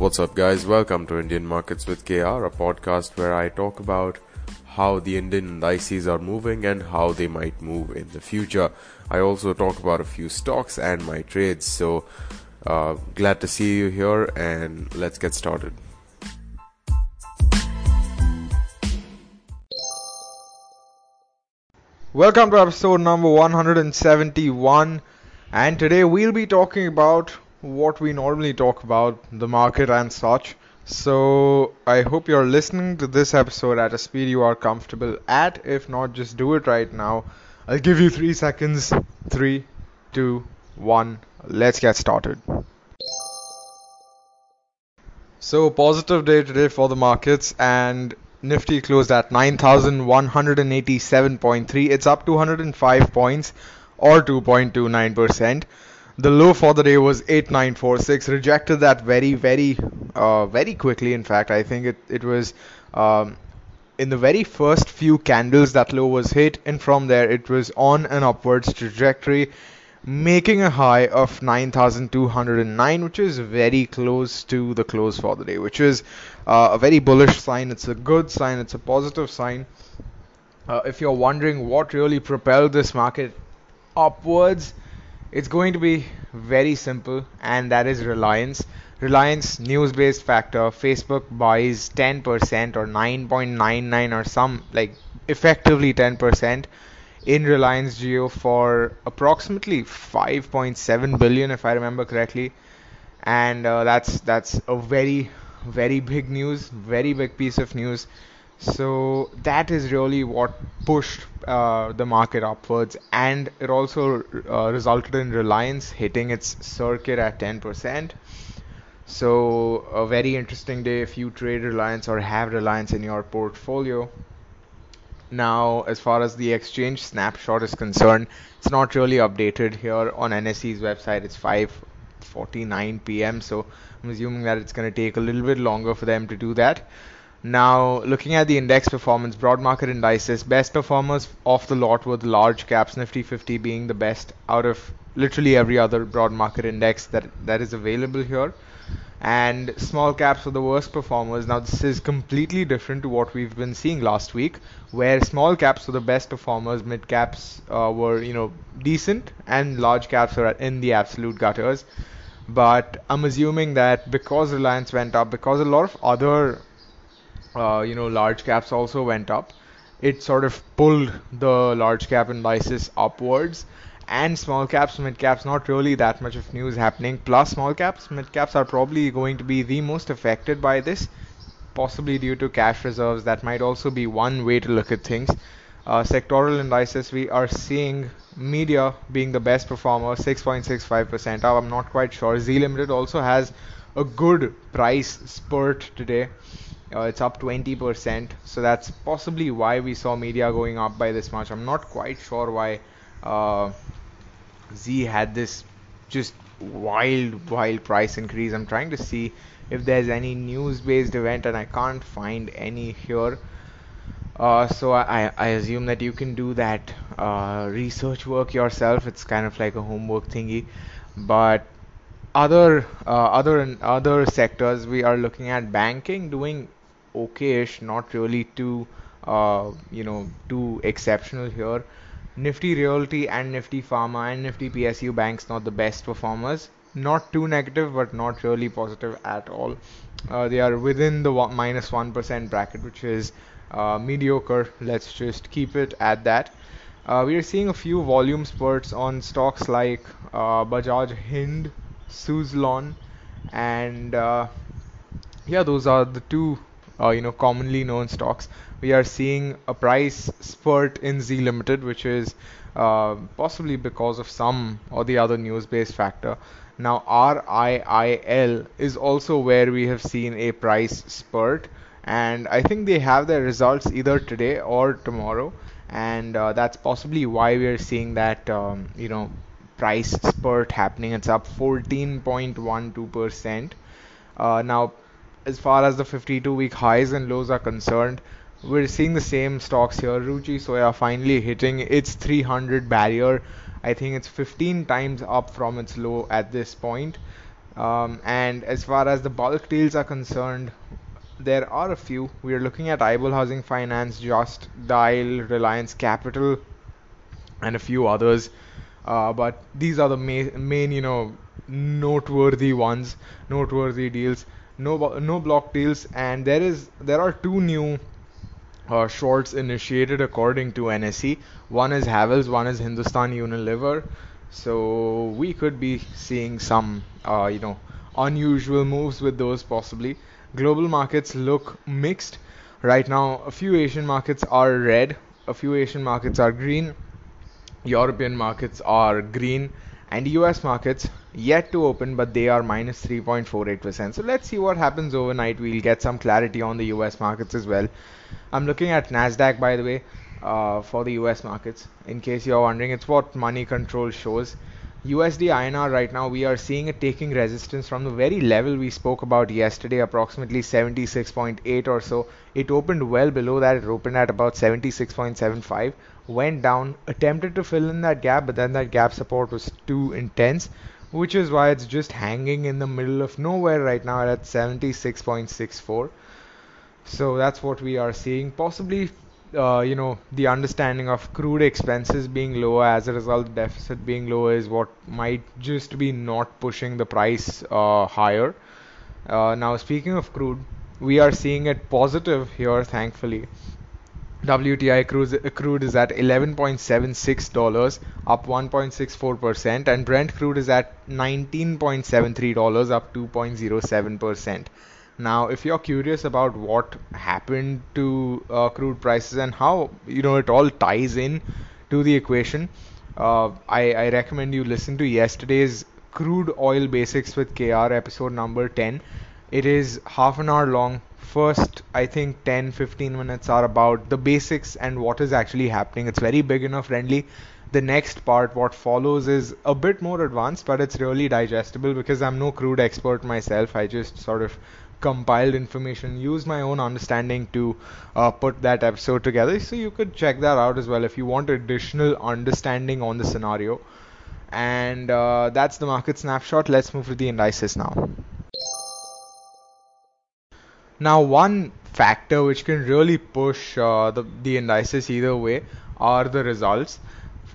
What's up, guys? Welcome to Indian Markets with KR, a podcast where I talk about how the Indian indices are moving and how they might move in the future. I also talk about a few stocks and my trades. So, uh, glad to see you here, and let's get started. Welcome to episode number 171, and today we'll be talking about what we normally talk about the market and such. So, I hope you're listening to this episode at a speed you are comfortable at. If not, just do it right now. I'll give you three seconds. Three, two, one. Let's get started. So, positive day today for the markets, and Nifty closed at 9,187.3. It's up 205 points or 2.29%. The low for the day was 8946. Rejected that very, very, uh, very quickly. In fact, I think it, it was um, in the very first few candles that low was hit, and from there it was on an upwards trajectory, making a high of 9,209, which is very close to the close for the day, which is uh, a very bullish sign. It's a good sign. It's a positive sign. Uh, if you're wondering what really propelled this market upwards, it's going to be very simple, and that is Reliance. Reliance news based factor. Facebook buys 10% or 9.99 or some like effectively 10% in Reliance Jio for approximately 5.7 billion, if I remember correctly. And uh, that's that's a very very big news, very big piece of news. So that is really what pushed uh, the market upwards, and it also uh, resulted in Reliance hitting its circuit at 10%. So a very interesting day if you trade Reliance or have Reliance in your portfolio. Now, as far as the exchange snapshot is concerned, it's not really updated here on NSE's website. It's 5:49 p.m. So I'm assuming that it's going to take a little bit longer for them to do that. Now, looking at the index performance, broad market indices, best performers off the lot were the large caps, Nifty 50 being the best out of literally every other broad market index that that is available here. And small caps were the worst performers. Now, this is completely different to what we've been seeing last week, where small caps were the best performers, mid caps uh, were, you know, decent, and large caps were in the absolute gutters. But I'm assuming that because Reliance went up, because a lot of other uh, you know large caps also went up. It sort of pulled the large cap indices upwards. And small caps mid caps not really that much of news happening. Plus small caps mid caps are probably going to be the most affected by this possibly due to cash reserves. That might also be one way to look at things. Uh, sectoral indices we are seeing media being the best performer 6.65% up. I'm not quite sure. Zee limited also has a good price spurt today uh, it's up 20%. So that's possibly why we saw media going up by this much. I'm not quite sure why uh, Zee had this just wild, wild price increase. I'm trying to see if there's any news based event, and I can't find any here. Uh, so I, I assume that you can do that uh, research work yourself. It's kind of like a homework thingy, but other uh, other other sectors we are looking at banking doing okayish, not really too uh, you know too exceptional here. Nifty Realty and Nifty Pharma and Nifty PSU banks not the best performers. Not too negative, but not really positive at all. Uh, they are within the one, minus one percent bracket, which is uh, mediocre. Let's just keep it at that. Uh, we are seeing a few volume spurts on stocks like uh, Bajaj Hind, Suzlon, and uh, yeah, those are the two uh, you know commonly known stocks. We are seeing a price spurt in Zee Limited which is uh, possibly because of some or the other news based factor. Now RIIL is also where we have seen a price spurt and I think they have their results either today or tomorrow and uh, that's possibly why we are seeing that um, you know price spurt happening. It's up 14.12% uh, now as far as the 52 week highs and lows are concerned, we're seeing the same stocks here. Ruchi Soya finally hitting its 300 barrier. I think it's 15 times up from its low at this point. Um, and as far as the bulk deals are concerned, there are a few. We are looking at Ibol Housing Finance, Just Dial, Reliance Capital, and a few others. Uh, but these are the main, main, you know, noteworthy ones, noteworthy deals. No, no block deals, and there is there are two new uh, shorts initiated according to NSE. One is Havells, one is Hindustan Unilever. So we could be seeing some, uh, you know, unusual moves with those possibly. Global markets look mixed right now. A few Asian markets are red, a few Asian markets are green, European markets are green, and US markets yet to open, but they are minus 3.48%. So let's see what happens overnight. We'll get some clarity on the US markets as well. I'm looking at NASDAQ, by the way, uh, for the US markets. In case you're wondering, it's what Moneycontrol shows. USD INR right now, we are seeing it taking resistance from the very level we spoke about yesterday, approximately 76.8 or so. It opened well below that. It opened at about 76.75 went down, attempted to fill in that gap, but then that gap support was too intense, which is why it's just hanging in the middle of nowhere right now at 76.64. So that's what we are seeing. Possibly, uh, you know, the understanding of crude expenses being lower as a result, deficit being lower is what might just be not pushing the price uh, higher. Uh, now, speaking of crude, we are seeing it positive here, thankfully. WTI crude, crude is at $11.76, up 1.64%, and Brent crude is at $19.73, up 2.07%. Now, if you're curious about what happened to uh, crude prices and how you know it all ties in to the equation, uh, I, I recommend you listen to yesterday's crude oil basics with KR episode number 10. It is half an hour long. First i think 10 15 minutes are about the basics and what is actually happening. It's very beginner friendly. The next part what follows is a bit more advanced but it's really digestible because i'm no crude expert myself. I just sort of compiled information used my own understanding to uh, put that episode together. So you could check that out as well if you want additional understanding on the scenario. And uh, that's the market snapshot. Let's move to the indices now. Now, one factor which can really push uh, the, the indices either way are the results.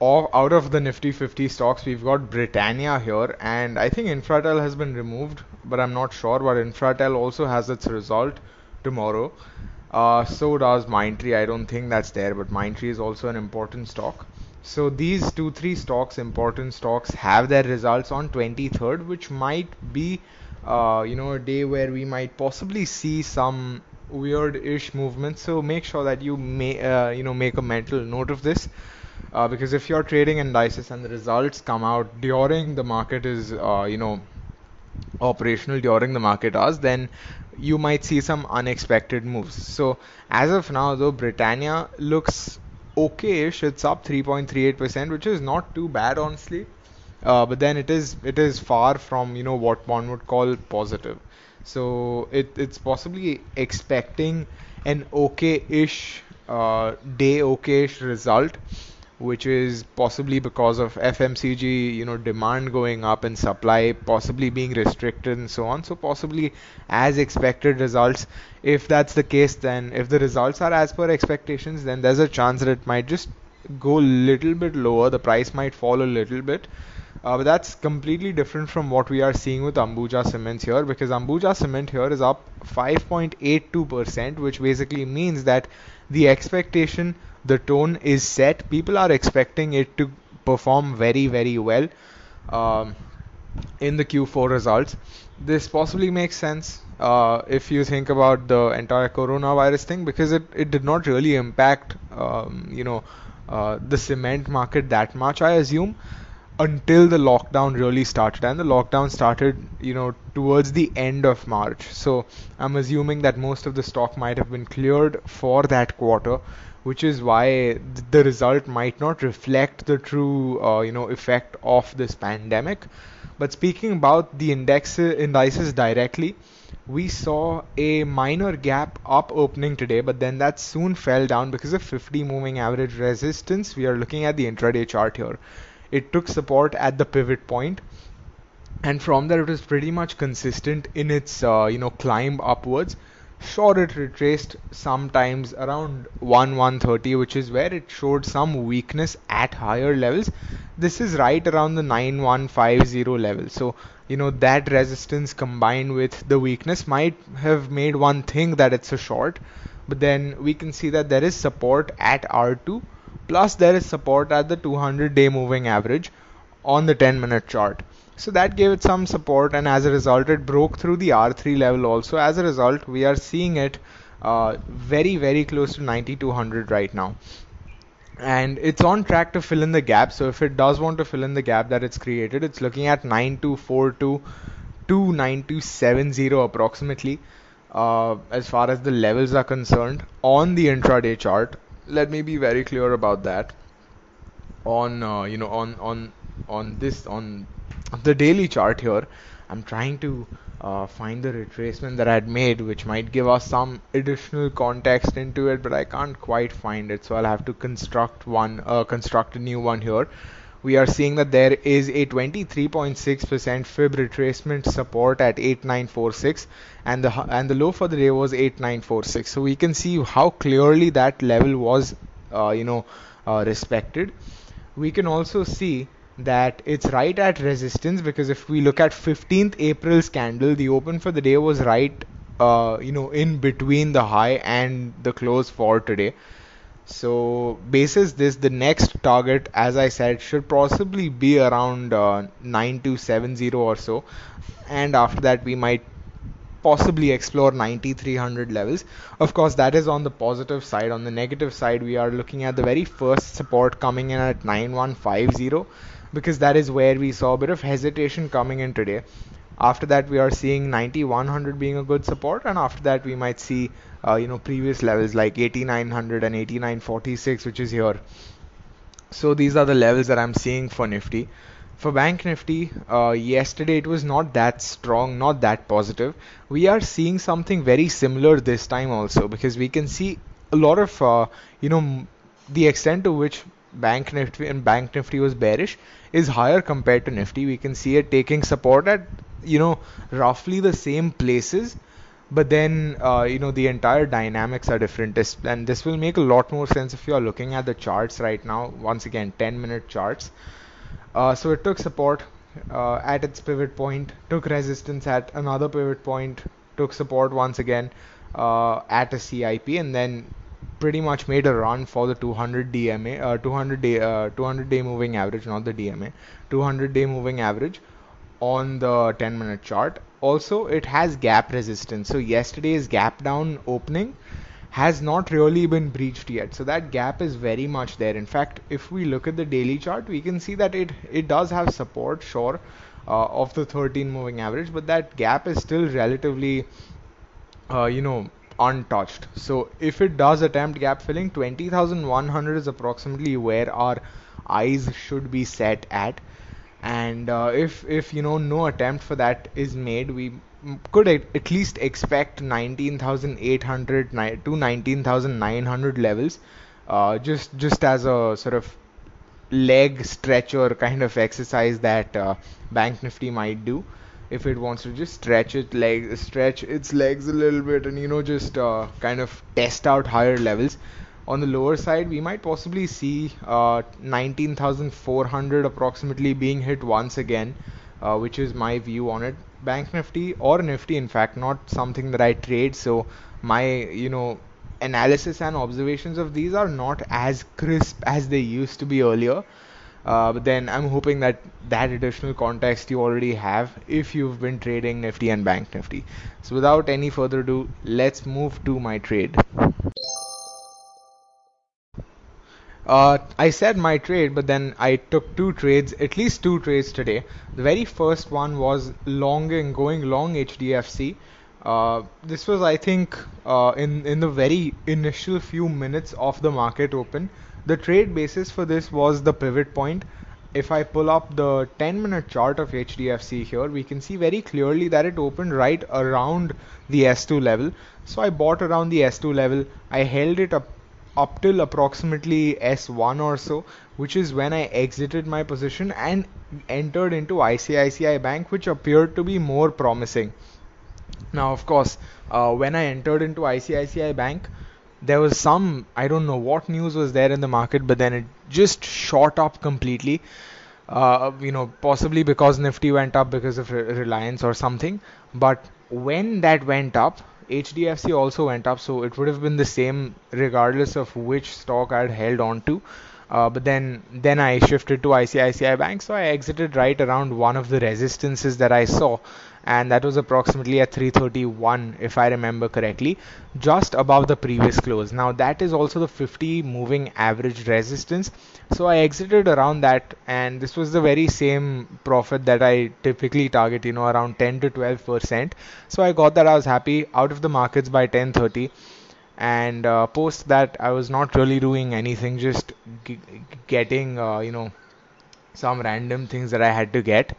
Out of the Nifty 50 stocks, we've got Britannia here, and I think Infratel has been removed, but I'm not sure. But Infratel also has its result tomorrow. Uh, so does Mindtree. I don't think that's there, but Mindtree is also an important stock. So these two, three stocks, important stocks, have their results on 23rd, which might be uh, you know a day where we might possibly see some weird-ish movement. So make sure that you may uh, you know make a mental note of this. Uh, because if you're trading indices and the results come out during the market is uh, you know operational during the market hours then you might see some unexpected moves. So as of now though britannia looks okayish it's up 3.38% which is not too bad honestly. Uh, but then it is it is far from you know what one would call positive. So it it's possibly expecting an okay-ish uh, day, okay-ish result, which is possibly because of FMCG, you know, demand going up and supply possibly being restricted and so on. So possibly as expected results. If that's the case, then if the results are as per expectations, then there's a chance that it might just go a little bit lower. The price might fall a little bit. Uh, but that's completely different from what we are seeing with Ambuja Cements here because Ambuja Cement here is up 5.82%, which basically means that the expectation, the tone is set. People are expecting it to perform very, very well um, in the Q4 results. This possibly makes sense uh, if you think about the entire coronavirus thing because it, it did not really impact, um, you know, uh, the cement market that much, I assume until the lockdown really started. And the lockdown started you know towards the end of march. So i'm assuming that most of the stock might have been cleared for that quarter which is why the result might not reflect the true uh, you know effect of this pandemic. But speaking about the index indices directly we saw a minor gap up opening today but then that soon fell down because of 50 moving average resistance. We are looking at the intraday chart here it took support at the pivot point. And from there it was pretty much consistent in its uh, you know climb upwards. Sure it retraced sometimes around 1 130 which is where it showed some weakness at higher levels. This is right around the 9150 level. So you know that resistance combined with the weakness might have made one think that it's a short. But then we can see that there is support at R2 plus there is support at the 200 day moving average on the 10 minute chart. So that gave it some support and as a result it broke through the R3 level also. As a result we are seeing it uh, very very close to 9200 right now. And it's on track to fill in the gap. So if it does want to fill in the gap that it's created it's looking at 9242 to 9270 approximately uh, as far as the levels are concerned on the intraday chart let me be very clear about that. On uh, you know on on on this on the daily chart here I'm trying to uh, find the retracement that I had made which might give us some additional context into it but I can't quite find it so I'll have to construct one uh, construct a new one here we are seeing that there is a 23.6% fib retracement support at 8946 and the and the low for the day was 8946 so we can see how clearly that level was uh, you know uh, respected we can also see that it's right at resistance because if we look at 15th April's candle, the open for the day was right, uh, you know, in between the high and the close for today. So, basis this, the next target, as I said, should possibly be around uh, 9270 or so, and after that we might possibly explore 9300 levels. Of course, that is on the positive side. On the negative side, we are looking at the very first support coming in at 9150 because that is where we saw a bit of hesitation coming in today. After that, we are seeing 9100 being a good support, and after that, we might see uh, you know previous levels like 8900 and 8946, which is here. So these are the levels that I'm seeing for Nifty. For Bank Nifty, uh, yesterday it was not that strong, not that positive. We are seeing something very similar this time also because we can see a lot of uh, you know the extent to which Bank Nifty and Bank Nifty was bearish is higher compared to Nifty. We can see it taking support at you know roughly the same places, but then uh, you know the entire dynamics are different. and this will make a lot more sense if you are looking at the charts right now. Once again, 10 minute charts. Uh, so it took support uh, at its pivot point, took resistance at another pivot point, took support once again uh, at a CIP, and then pretty much made a run for the 200 DMA, uh, 200 day, uh, 200 day moving average, not the DMA, 200 day moving average on the 10 minute chart. Also, it has gap resistance. So yesterday's gap down opening has not really been breached yet. So that gap is very much there. In fact, if we look at the daily chart, we can see that it it does have support, sure, uh, of the 13 moving average, but that gap is still relatively, uh, you know, untouched. So if it does attempt gap filling, 20,100 is approximately where our eyes should be set at. And uh, if if you know no attempt for that is made, we could at least expect 19,800 to 19,900 levels, uh, just just as a sort of leg stretcher kind of exercise that uh, Bank Nifty might do. If it wants to just stretch it leg stretch its legs a little bit and you know just uh, kind of test out higher levels on the lower side we might possibly see uh, 19400 approximately being hit once again uh, which is my view on it bank nifty or nifty in fact not something that i trade so my you know analysis and observations of these are not as crisp as they used to be earlier uh, but then I'm hoping that that additional context you already have if you've been trading Nifty and Bank Nifty. So without any further ado, let's move to my trade. Uh, I said my trade, but then I took two trades, at least two trades today. The very first one was longing, going long HDFC. Uh, this was, I think, uh, in in the very initial few minutes of the market open. The trade basis for this was the pivot point. If I pull up the 10 minute chart of HDFC here, we can see very clearly that it opened right around the S2 level. So I bought around the S2 level. I held it up up till approximately S1 or so, which is when I exited my position and entered into ICICI Bank, which appeared to be more promising. Now, of course, uh, when I entered into ICICI Bank, there was some I don't know what news was there in the market, but then it just shot up completely. Uh, you know, possibly because Nifty went up because of Reliance or something. But when that went up, HDFC also went up, so it would have been the same regardless of which stock I'd held on to. Uh, but then then I shifted to ICICI Bank, so I exited right around one of the resistances that I saw, and that was approximately at 331 if I remember correctly, just above the previous close. Now that is also the 50 moving average resistance. So I exited around that, and this was the very same profit that I typically target, you know, around 10 to 12 percent. So I got that I was happy out of the markets by 10:30 and uh, post that I was not really doing anything, just g- getting uh, you know some random things that I had to get,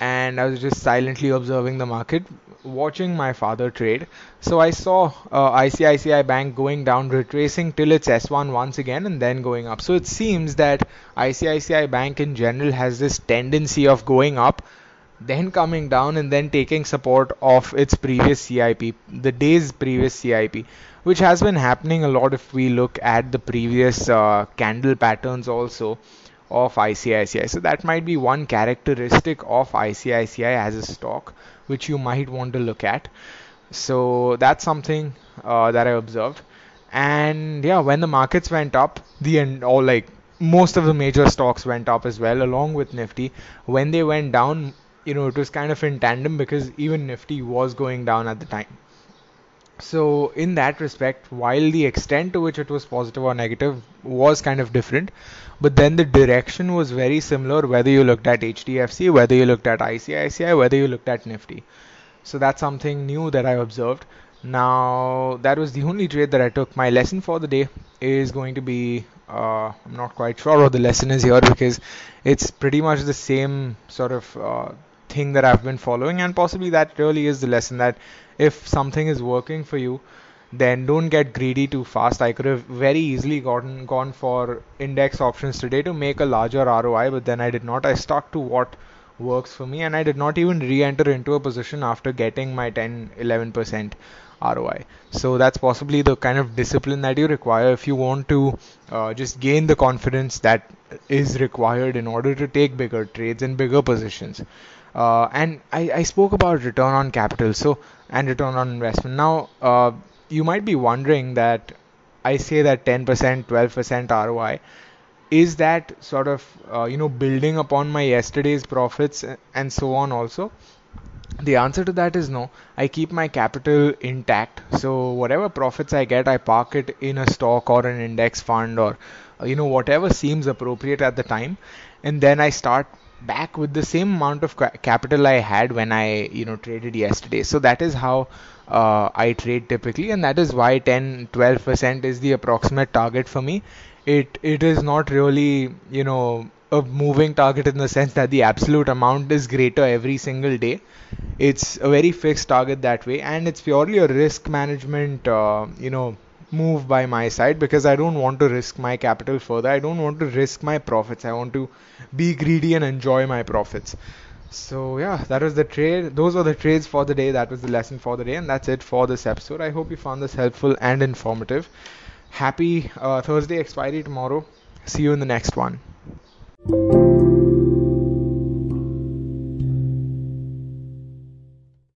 and I was just silently observing the market, watching my father trade. So I saw uh, ICICI Bank going down, retracing till its S1 once again, and then going up. So it seems that ICICI Bank in general has this tendency of going up then coming down and then taking support of its previous CIP, the day's previous CIP, which has been happening a lot if we look at the previous uh, candle patterns also of ICICI. So that might be one characteristic of ICICI as a stock which you might want to look at. So that's something uh, that I observed. And yeah, when the markets went up, the end, or like most of the major stocks went up as well, along with Nifty. When they went down, you know, it was kind of in tandem because even Nifty was going down at the time. So, in that respect, while the extent to which it was positive or negative was kind of different, but then the direction was very similar whether you looked at HDFC, whether you looked at ICICI, whether you looked at Nifty. So, that's something new that I observed. Now, that was the only trade that I took. My lesson for the day is going to be uh, I'm not quite sure what the lesson is here because it's pretty much the same sort of uh, thing that I've been following, and possibly that really is the lesson that if something is working for you, then don't get greedy too fast. I could have very easily gotten gone for index options today to make a larger ROI, but then I did not. I stuck to what works for me, and I did not even re-enter into a position after getting my 10, 11% ROI. So that's possibly the kind of discipline that you require if you want to uh, just gain the confidence that is required in order to take bigger trades and bigger positions. Uh, and I, I spoke about return on capital, so and return on investment. Now, uh, you might be wondering that I say that 10%, 12% ROI. Is that sort of uh, you know building upon my yesterday's profits and so on also? The answer to that is no. I keep my capital intact. So whatever profits I get, I park it in a stock or an index fund or you know whatever seems appropriate at the time, and then I start back with the same amount of capital I had when I you know traded yesterday. So that is how uh, I trade typically, and that is why 10 12 percent is the approximate target for me. It it is not really you know a moving target in the sense that the absolute amount is greater every single day. It's a very fixed target that way, and it's purely a risk management uh, you know move by my side because I don't want to risk my capital further. I don't want to risk my profits. I want to be greedy and enjoy my profits. So yeah, that was the trade. Those were the trades for the day. That was the lesson for the day, and that's it for this episode. I hope you found this helpful and informative. Happy uh, Thursday expiry tomorrow. See you in the next one.